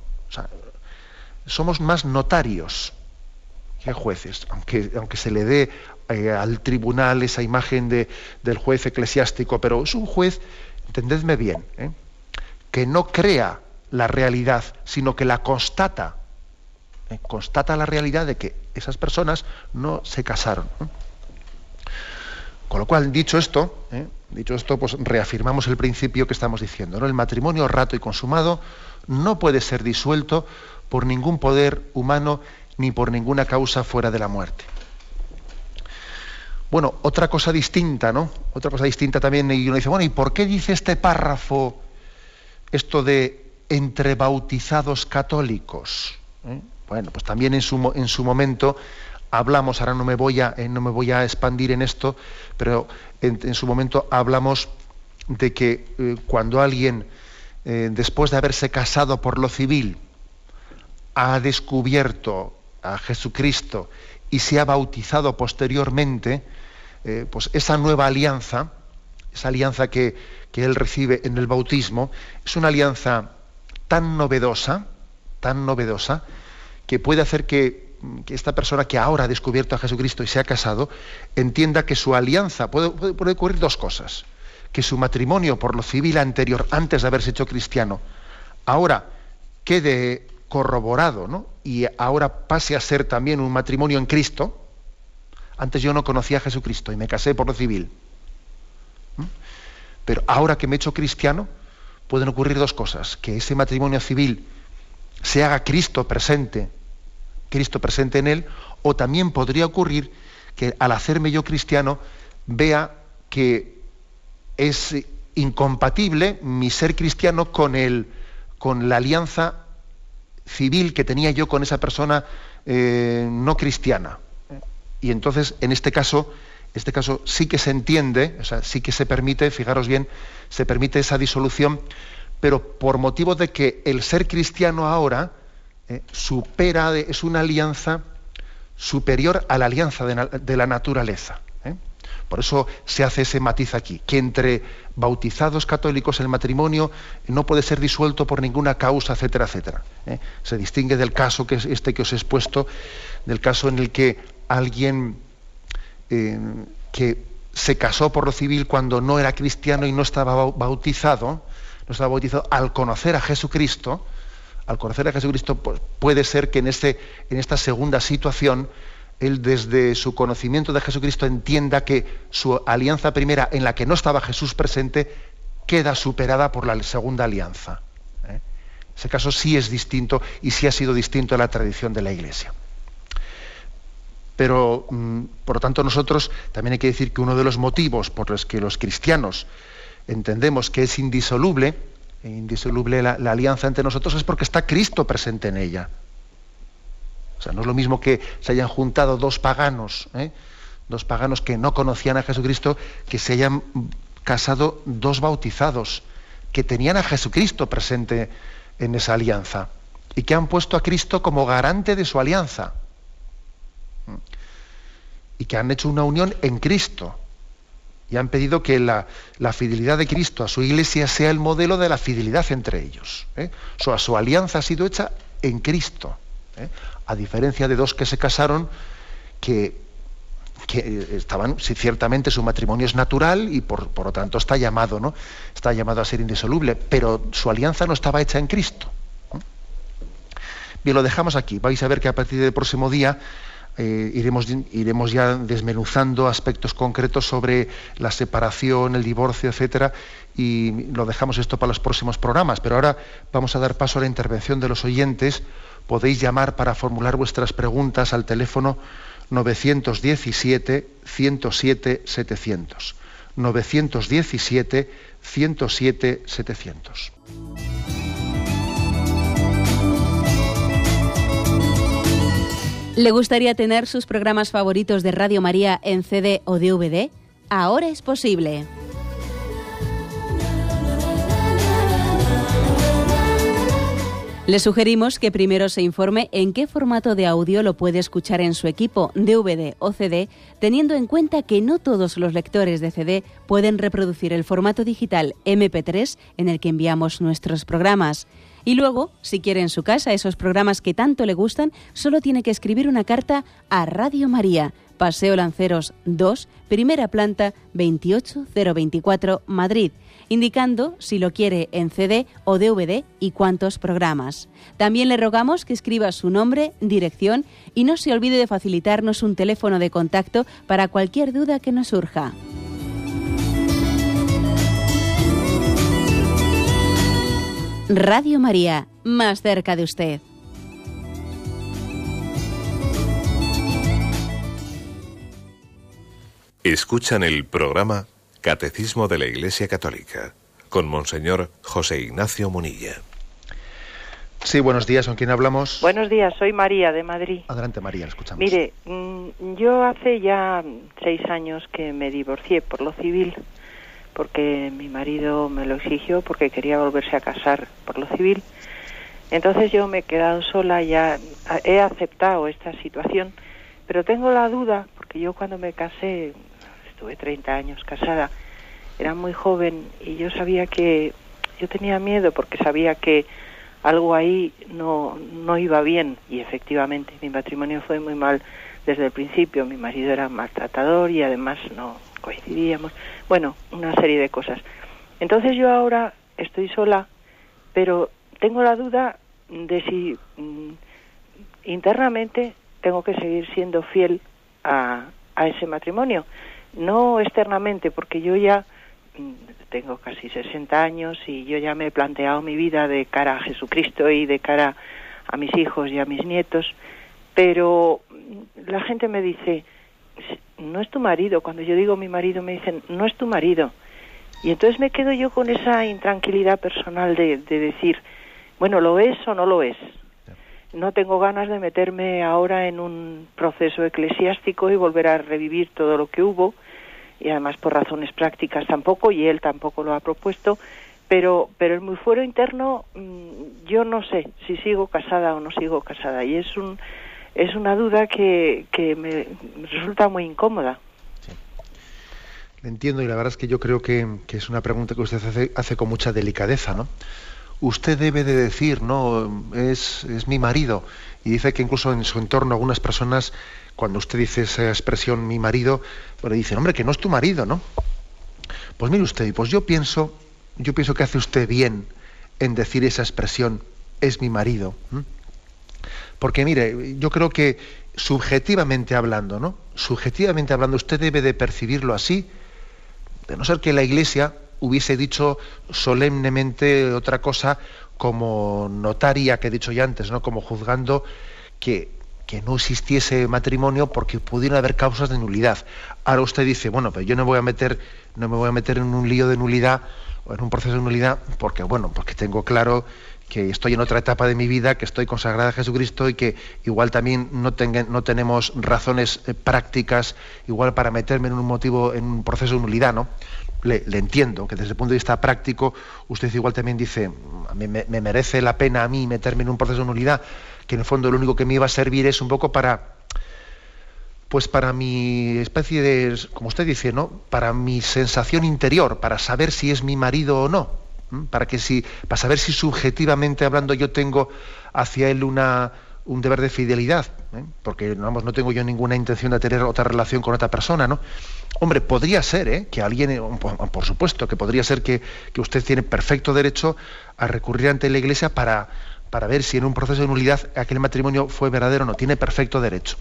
somos más notarios jueces, aunque, aunque se le dé eh, al tribunal esa imagen de, del juez eclesiástico, pero es un juez, entendedme bien, ¿eh? que no crea la realidad, sino que la constata. ¿eh? Constata la realidad de que esas personas no se casaron. Con lo cual, dicho esto, dicho esto, pues reafirmamos el principio que estamos diciendo. ¿no? El matrimonio rato y consumado no puede ser disuelto por ningún poder humano ni por ninguna causa fuera de la muerte. Bueno, otra cosa distinta, ¿no? Otra cosa distinta también, y uno dice, bueno, ¿y por qué dice este párrafo esto de entre bautizados católicos? ¿Eh? Bueno, pues también en su, en su, momento hablamos, ahora no me voy a, eh, no me voy a expandir en esto, pero en, su momento hablamos de que eh, cuando alguien, después de haberse casado por lo civil, ha descubierto a Jesucristo y se ha bautizado posteriormente, eh, pues esa nueva alianza, esa alianza que, que él recibe en el bautismo, es una alianza tan novedosa, tan novedosa, que puede hacer que esta persona que ahora ha descubierto a Jesucristo y se ha casado, entienda que su alianza, puede, puede, ocurrir dos cosas, que su matrimonio por lo civil anterior, antes de haberse hecho cristiano, ahora quede corroborado, ¿no? Y ahora pase a ser también un matrimonio en Cristo. Antes yo no conocía a Jesucristo y me casé por lo civil. Pero ahora que me he hecho cristiano, pueden ocurrir dos cosas. Que ese matrimonio civil se haga Cristo presente, Cristo presente en él, o también podría ocurrir que al hacerme yo cristiano vea que es incompatible mi ser cristiano con, el, con la alianza civil que tenía yo con esa persona eh, no cristiana. Y entonces, en este caso, este caso sí que se entiende, o sea, sí que se permite, fijaros bien, se permite esa disolución, pero por motivo de que el ser cristiano ahora eh, supera, es una alianza superior a la alianza de la naturaleza. Por eso se hace ese matiz aquí, que entre bautizados católicos el matrimonio no puede ser disuelto por ninguna causa, etcétera, etcétera. ¿eh? Se distingue del caso que es este que os he expuesto, del caso en el que alguien eh, que se casó por lo civil cuando no era cristiano y no estaba bautizado, no estaba bautizado, al conocer a Jesucristo, al conocer a Jesucristo, pues puede ser que en, este, en esta segunda situación él desde su conocimiento de Jesucristo entienda que su alianza primera, en la que no estaba Jesús presente, queda superada por la segunda alianza. ¿eh? Ese caso sí es distinto y sí ha sido distinto a la tradición de la Iglesia. Pero, mm, por lo tanto, nosotros también hay que decir que uno de los motivos por los que los cristianos entendemos que es indisoluble, indisoluble la alianza entre nosotros, es porque está Cristo presente en ella. O sea, no es lo mismo que se hayan juntado dos paganos, ¿eh? dos paganos que no conocían a Jesucristo, que se hayan casado dos bautizados, que tenían a Jesucristo presente en esa alianza y que han puesto a Cristo como garante de su alianza y que han hecho una unión en Cristo y han pedido que la, fidelidad de Cristo a su iglesia sea el modelo de la fidelidad entre ellos. ¿eh? su alianza ha sido hecha en Cristo. ¿eh? A diferencia de dos que se casaron que, estaban, ciertamente su matrimonio es natural y por, lo tanto está llamado, ¿no? Está llamado a ser indisoluble, pero su alianza no estaba hecha en Cristo. Bien, lo dejamos aquí. Vais a ver que a partir del próximo día eh, iremos, iremos ya desmenuzando aspectos concretos sobre la separación, el divorcio, etcétera, y lo dejamos esto para los próximos programas. Pero ahora vamos a dar paso a la intervención de los oyentes podéis llamar para formular vuestras preguntas al teléfono 917-107-700. 917-107-700. ¿Le gustaría tener sus programas favoritos de Radio María en CD o DVD? Ahora es posible. Le sugerimos que primero se informe en qué formato de audio lo puede escuchar en su equipo, DVD o CD, teniendo en cuenta que no todos los lectores de CD pueden reproducir el formato digital MP3 en el que enviamos nuestros programas. Y luego, si quiere en su casa esos programas que tanto le gustan, solo tiene que escribir una carta a Radio María, Paseo Lanceros 2, primera planta 28024, Madrid indicando si lo quiere en CD o DVD y cuántos programas. También le rogamos que escriba su nombre, dirección y no se olvide de facilitarnos un teléfono de contacto para cualquier duda que nos surja. Radio María, más cerca de usted. Escuchan el programa Catecismo de la Iglesia Católica, con Monseñor José Ignacio Munilla. Sí, buenos días, ¿con quién hablamos? Buenos días, soy María de Madrid. Adelante, María, escuchamos. Mire, mm, yo hace ya seis años que me divorcié por lo civil, porque mi marido me lo exigió, porque quería volverse a casar por lo civil. Entonces yo me he quedado sola, ya he aceptado esta situación, pero tengo la duda, porque yo cuando me casé estuve 30 años casada, era muy joven y yo sabía que, yo tenía miedo porque sabía que algo ahí no, no iba bien y efectivamente mi matrimonio fue muy mal desde el principio. Mi marido era maltratador y además no coincidíamos. Bueno, una serie de cosas. Entonces yo ahora estoy sola, pero tengo la duda de si mm, internamente tengo que seguir siendo fiel a, a ese matrimonio. No externamente, porque yo ya mm, tengo casi 60 años y yo ya me he planteado mi vida de cara a Jesucristo y de cara a mis hijos y a mis nietos, pero mm, la gente me dice, no es tu marido. Cuando yo digo mi marido me dicen, no es tu marido. Y entonces me quedo yo con esa intranquilidad personal de, de decir, bueno, ¿lo es o no lo es? No tengo ganas de meterme ahora en un proceso eclesiástico y volver a revivir todo lo que hubo, y además por razones prácticas tampoco, y él tampoco lo ha propuesto, pero, pero en mi fuero interno mm, yo no sé si sigo casada o no sigo casada, y es, un, es una duda que, que me resulta muy incómoda. Le entiendo y la verdad es que yo creo que, que es una pregunta que usted hace, hace con mucha delicadeza, ¿no? Usted debe de decir, no, es, es, mi marido. Y dice que incluso en su entorno algunas personas, cuando usted dice esa expresión mi marido, pues le dicen, hombre, que no es tu marido, ¿no? Pues mire usted, pues yo pienso, yo pienso que hace usted bien en decir esa expresión, es mi marido. Porque mire, yo creo que subjetivamente hablando, ¿no? Subjetivamente hablando, usted debe de percibirlo así, de no ser que la iglesia hubiese dicho solemnemente otra cosa como notaria que he dicho ya antes, ¿no? como juzgando que, que no existiese matrimonio porque pudieran haber causas de nulidad. Ahora usted dice, bueno, pero yo no voy a meter, no me voy a meter en un lío de nulidad o en un proceso de nulidad porque bueno, porque tengo claro que estoy en otra etapa de mi vida, que estoy consagrada a Jesucristo y que igual también no, no tenemos razones eh, prácticas igual para meterme en un motivo, en un proceso de nulidad, ¿no? Le, entiendo, que desde el punto de vista práctico usted igual también dice, me, me, merece la pena a mí meterme en un proceso de nulidad, que en el fondo lo único que me iba a servir es un poco para, pues para mi especie de, como usted dice, ¿no? Para mi sensación interior, para saber si es mi marido o no, para que si, para saber si subjetivamente hablando yo tengo hacia él una un deber de fidelidad, ¿eh? porque no tengo yo ninguna intención de tener otra relación con otra persona, ¿no? Hombre, podría ser, ¿eh? que alguien, eh, por supuesto, que podría ser que, usted tiene perfecto derecho a recurrir ante la Iglesia para, para ver si en un proceso de nulidad aquel matrimonio fue verdadero o no. Tiene perfecto derecho.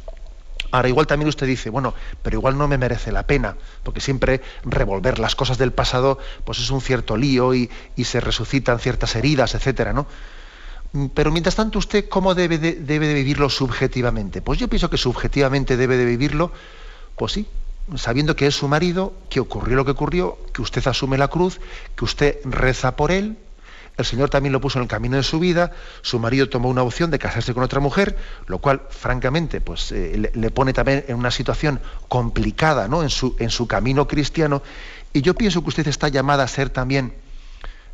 Ahora, igual también usted dice, bueno, pero igual no me merece la pena, porque siempre revolver las cosas del pasado, pues es un cierto lío y, y se resucitan ciertas heridas, etcétera, ¿no? Pero mientras tanto, ¿usted cómo debe de, debe de vivirlo subjetivamente? Pues yo pienso que subjetivamente debe de vivirlo, pues sí, sabiendo que es su marido, que ocurrió lo que ocurrió, que usted asume la cruz, que usted reza por él, el Señor también lo puso en el camino de su vida, su marido tomó una opción de casarse con otra mujer, lo cual, francamente, pues eh, le, pone también en una situación complicada ¿no? en, su, en su camino cristiano. Y yo pienso que usted está llamada a ser también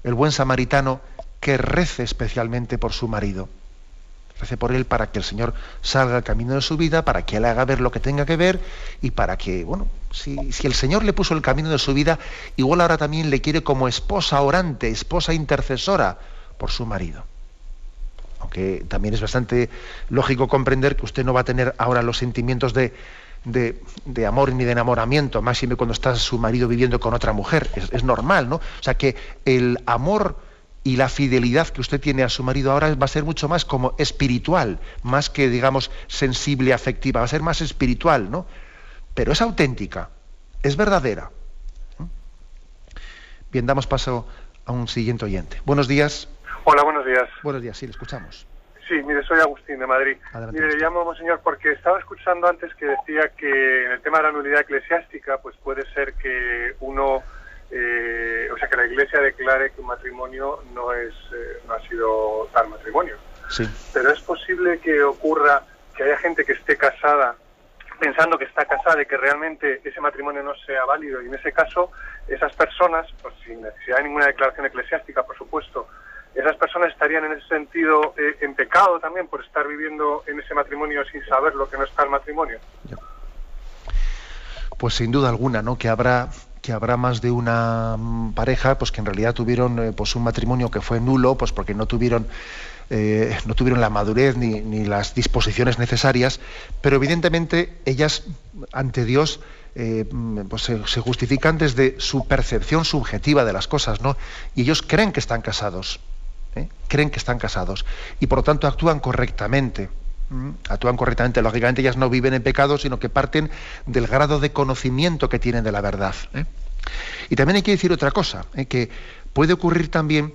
el buen samaritano que rece especialmente por su marido. Rece por él para que el Señor salga al camino de su vida, para que él haga ver lo que tenga que ver y para que, bueno, si, el Señor le puso el camino de su vida, igual ahora también le quiere como esposa orante, esposa intercesora por su marido. Aunque también es bastante lógico comprender que usted no va a tener ahora los sentimientos de, de, amor ni de enamoramiento, máxime cuando está su marido viviendo con otra mujer. Es, es normal, ¿no? O sea que el amor y la fidelidad que usted tiene a su marido ahora va a ser mucho más como espiritual, más que digamos sensible, afectiva, va a ser más espiritual, ¿no? Pero es auténtica, es verdadera. Bien, damos paso a un siguiente oyente. Buenos días. Hola, buenos días. Buenos días, sí, le escuchamos. Sí, mire, soy Agustín de Madrid. mire, le llamo, monseñor, porque estaba escuchando antes que decía que en el tema de la nulidad eclesiástica, pues puede ser que uno eh, o sea, que la Iglesia declare que un matrimonio no es eh, no ha sido tal matrimonio. Sí. Pero es posible que ocurra que haya gente que esté casada pensando que está casada y que realmente ese matrimonio no sea válido y en ese caso esas personas, pues sin necesidad de ninguna declaración eclesiástica, por supuesto, esas personas estarían en ese sentido eh, en pecado también por estar viviendo en ese matrimonio sin saber lo que no está el matrimonio. Pues sin duda alguna, ¿no? Que habrá que habrá más de una mm, pareja pues que en realidad tuvieron eh, pues un matrimonio que fue nulo pues porque no tuvieron eh, no tuvieron la madurez ni, ni, las disposiciones necesarias, pero evidentemente ellas ante Dios eh, pues se, justifican desde su percepción subjetiva de las cosas, ¿no? Y ellos creen que están casados, creen que están casados y por lo tanto actúan correctamente. Actúan correctamente, lógicamente ellas no viven en pecado, sino que parten del grado de conocimiento que tienen de la verdad. ¿eh? Y también hay que decir otra cosa, que puede ocurrir también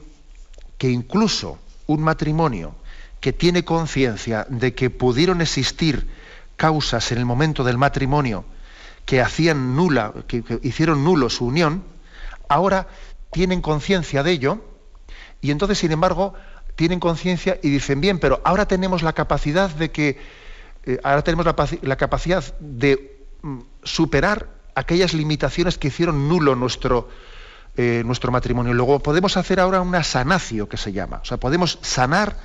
que incluso un matrimonio que tiene conciencia de que pudieron existir causas en el momento del matrimonio que hacían nula, que, que hicieron nulo su unión, ahora tienen conciencia de ello y entonces, sin embargo, tienen conciencia y dicen, bien, pero ahora tenemos la capacidad de que, eh, ahora tenemos la, capacidad de mm, superar aquellas limitaciones que hicieron nulo nuestro, eh, nuestro matrimonio. Luego podemos hacer ahora una sanacio, que se llama. O sea, podemos sanar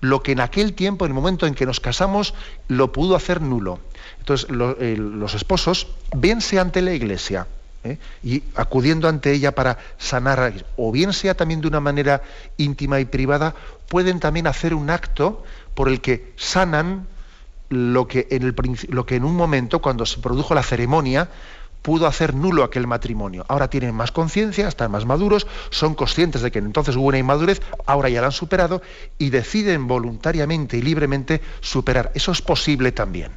lo que en aquel tiempo, en el momento en que nos casamos, lo pudo hacer nulo. Entonces, eh, los esposos, vense ante la iglesia, ¿eh? y acudiendo ante ella para sanar, o bien sea también de una manera íntima y privada, pueden también hacer un acto por el que sanan lo que en, un momento, cuando se produjo la ceremonia, pudo hacer nulo aquel matrimonio. Ahora tienen más conciencia, están más maduros, son conscientes de que entonces hubo una inmadurez, ahora ya la han superado y deciden voluntariamente y libremente superar. Eso es posible también.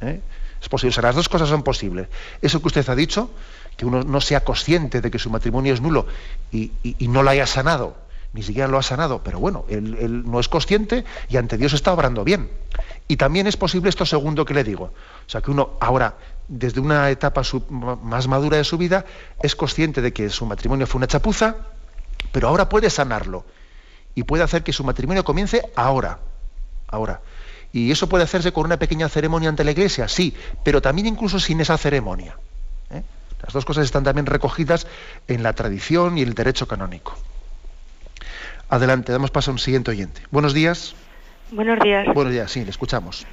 ¿eh? Es posible, o sea, las dos cosas son posibles. Eso que usted ha dicho, que uno no sea consciente de que su matrimonio es nulo y, no lo haya sanado, ni siquiera lo ha sanado, pero bueno, él, no es consciente y ante Dios está obrando bien. Y también es posible esto segundo que le digo. O sea, que uno ahora, desde una etapa más madura de su vida, es consciente de que su matrimonio fue una chapuza, pero ahora puede sanarlo y puede hacer que su matrimonio comience ahora. Ahora. Y eso puede hacerse con una pequeña ceremonia ante la iglesia, sí, pero también incluso sin esa ceremonia. Las dos cosas están también recogidas en la tradición y el derecho canónico. Adelante, damos paso a un siguiente oyente. Buenos días. Buenos días. Buenos días, sí, le escuchamos.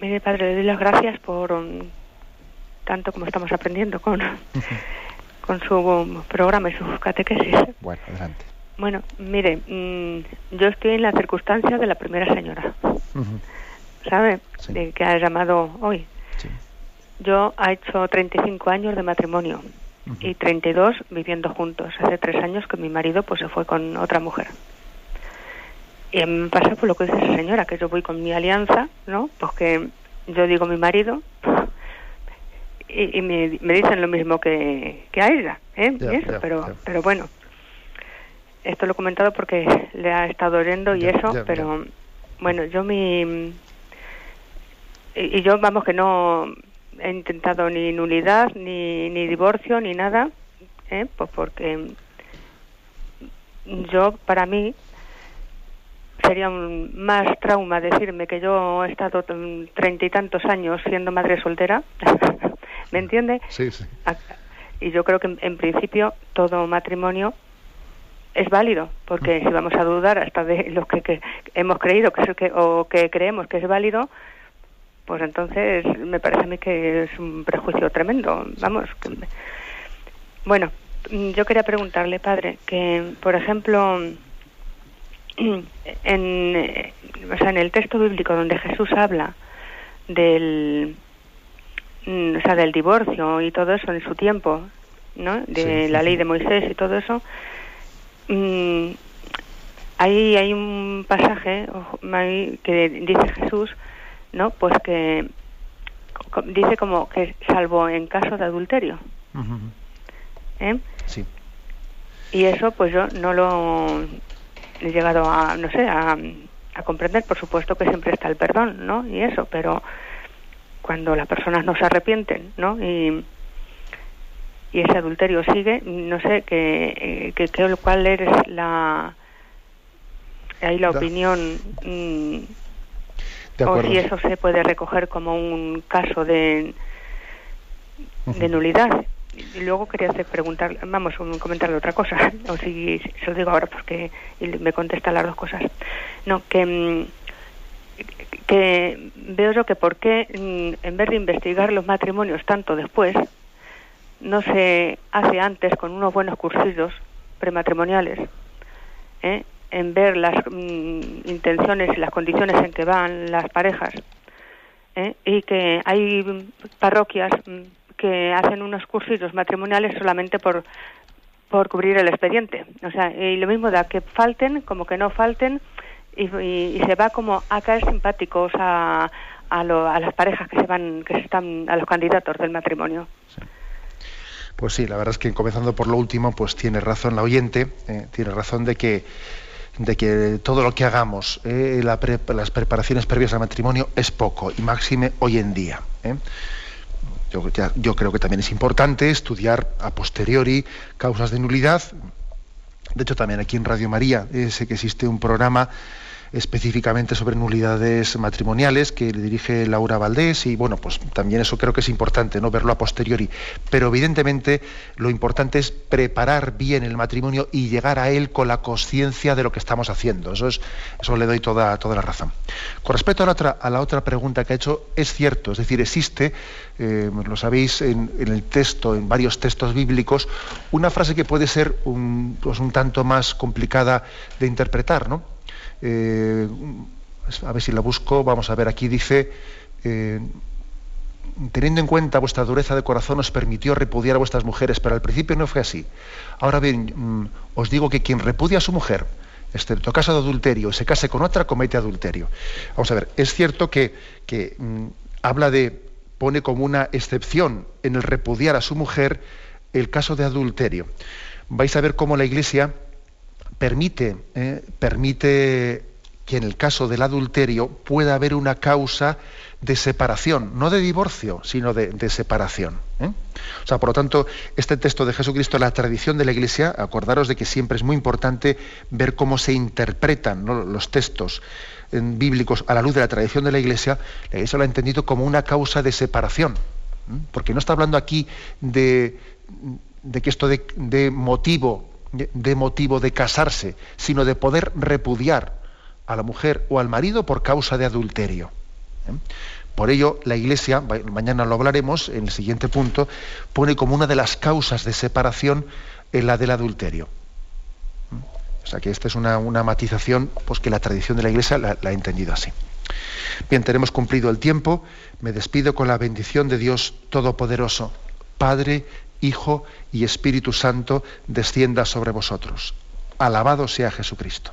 Mire, padre, le doy las gracias por um, tanto como estamos aprendiendo con, con su um, programa y su catequesis. Bueno, adelante. Bueno, mire, mmm, yo estoy en la circunstancia de la primera señora. Uh -huh. ¿Sabe? Sí. De que ha llamado hoy. Sí. Yo ha hecho 35 años de matrimonio uh -huh. y 32 viviendo juntos. Hace tres años que mi marido pues se fue con otra mujer. Y a mí me pasa por lo que dice esa señora, que yo voy con mi alianza, ¿no? Pues que yo digo mi marido *laughs* y, y me, me, dicen lo mismo que, que a ella, ¿eh? Yeah, eso, yeah, pero, yeah. pero bueno, esto lo he comentado porque le ha estado oyendo y eso, pero bueno, yo mi... Y, y yo, vamos, que no he intentado ni nulidad, ni, ni divorcio, ni nada, ¿eh? pues porque yo, para mí, sería un más trauma decirme que yo he estado treinta y tantos años siendo madre soltera, *laughs* ¿me entiende? Sí, sí. Y yo creo que en, en, principio todo matrimonio es válido, porque si vamos a dudar hasta de lo que, que hemos creído que, es que o que creemos que es válido, pues entonces me parece a mí que es un prejuicio tremendo. Vamos. Que, bueno, yo quería preguntarle, padre, que por ejemplo *clears throat* en, o sea, en el texto bíblico donde Jesús habla del o sea, del divorcio y todo eso en su tiempo, ¿no? De sí, la ley de Moisés y todo eso, mmm, ahí hay un pasaje que dice Jesús, ¿no? Pues que dice como que salvo en caso de adulterio. Uh -huh. ¿Eh? Sí. Y eso pues yo no lo he llegado a, no sé, a, a, comprender, por supuesto que siempre está el perdón, ¿no? Y eso, pero cuando las personas no se arrepienten, ¿no? Y, y ese adulterio sigue, no sé, que, que, que cuál es la ahí la opinión mmm, o si eso se puede recoger como un caso de, de nulidad y luego quería hacer preguntar, vamos, comentarle otra cosa, *laughs* o si se lo digo ahora porque me contesta las dos cosas. No, que, mm, que veo yo que por qué, mm, en vez de investigar los matrimonios tanto después, no se hace antes con unos buenos cursillos prematrimoniales, ¿eh? En ver las mm, intenciones y las condiciones en que van las parejas ¿eh? y que hay parroquias mm, que hacen unos cursos matrimoniales solamente por por cubrir el expediente. O sea, y lo mismo da que falten como que no falten y, se va como a caer simpáticos a, a, las parejas que se van, que están, a los candidatos del matrimonio. Pues sí, la verdad es que comenzando por lo último, pues tiene razón la oyente, eh, tiene razón de que de que todo lo que hagamos, eh, las preparaciones previas al matrimonio es poco y máxime hoy en día. Eh. Yo, yo, creo que también es importante estudiar a posteriori causas de nulidad. De hecho, también aquí en Radio María sé que existe un programa específicamente sobre nulidades matrimoniales que le dirige Laura Valdés y bueno, pues también eso creo que es importante, no verlo a posteriori, pero evidentemente lo importante es preparar bien el matrimonio y llegar a él con la conciencia de lo que estamos haciendo. Eso es eso le doy toda toda la razón. Con respecto a la otra a la otra pregunta que ha hecho, es cierto, es decir, existe eh, lo sabéis en, el texto, en varios textos bíblicos, una frase que puede ser un, pues un tanto más complicada de interpretar, ¿no? Eh, a ver si la busco, vamos a ver, aquí dice, eh, teniendo en cuenta vuestra dureza de corazón os permitió repudiar a vuestras mujeres, pero al principio no fue así. Ahora bien, mm, os digo que quien repudia a su mujer, excepto caso de adulterio, se case con otra, comete adulterio. Vamos a ver, es cierto que, mm, habla de, pone como una excepción en el repudiar a su mujer el caso de adulterio. Vais a ver cómo la Iglesia permite, eh, permite que en el caso del adulterio pueda haber una causa de separación, no de divorcio, sino de, separación. ¿eh? O sea, por lo tanto, este texto de Jesucristo, la tradición de la Iglesia, acordaros de que siempre es muy importante ver cómo se interpretan los textos bíblicos a la luz de la tradición de la Iglesia, la Iglesia lo ha entendido como una causa de separación, ¿eh? porque no está hablando aquí de, que esto de motivo de motivo de casarse, sino de poder repudiar a la mujer o al marido por causa de adulterio. ¿eh? Por ello, la Iglesia, mañana lo hablaremos en el siguiente punto, pone como una de las causas de separación en la del adulterio. ¿eh? O sea que esta es una, matización pues, que la tradición de la Iglesia la, la ha entendido así. Bien, tenemos cumplido el tiempo. Me despido con la bendición de Dios Todopoderoso, Padre, Hijo y Espíritu Santo, descienda sobre vosotros. Alabado sea Jesucristo.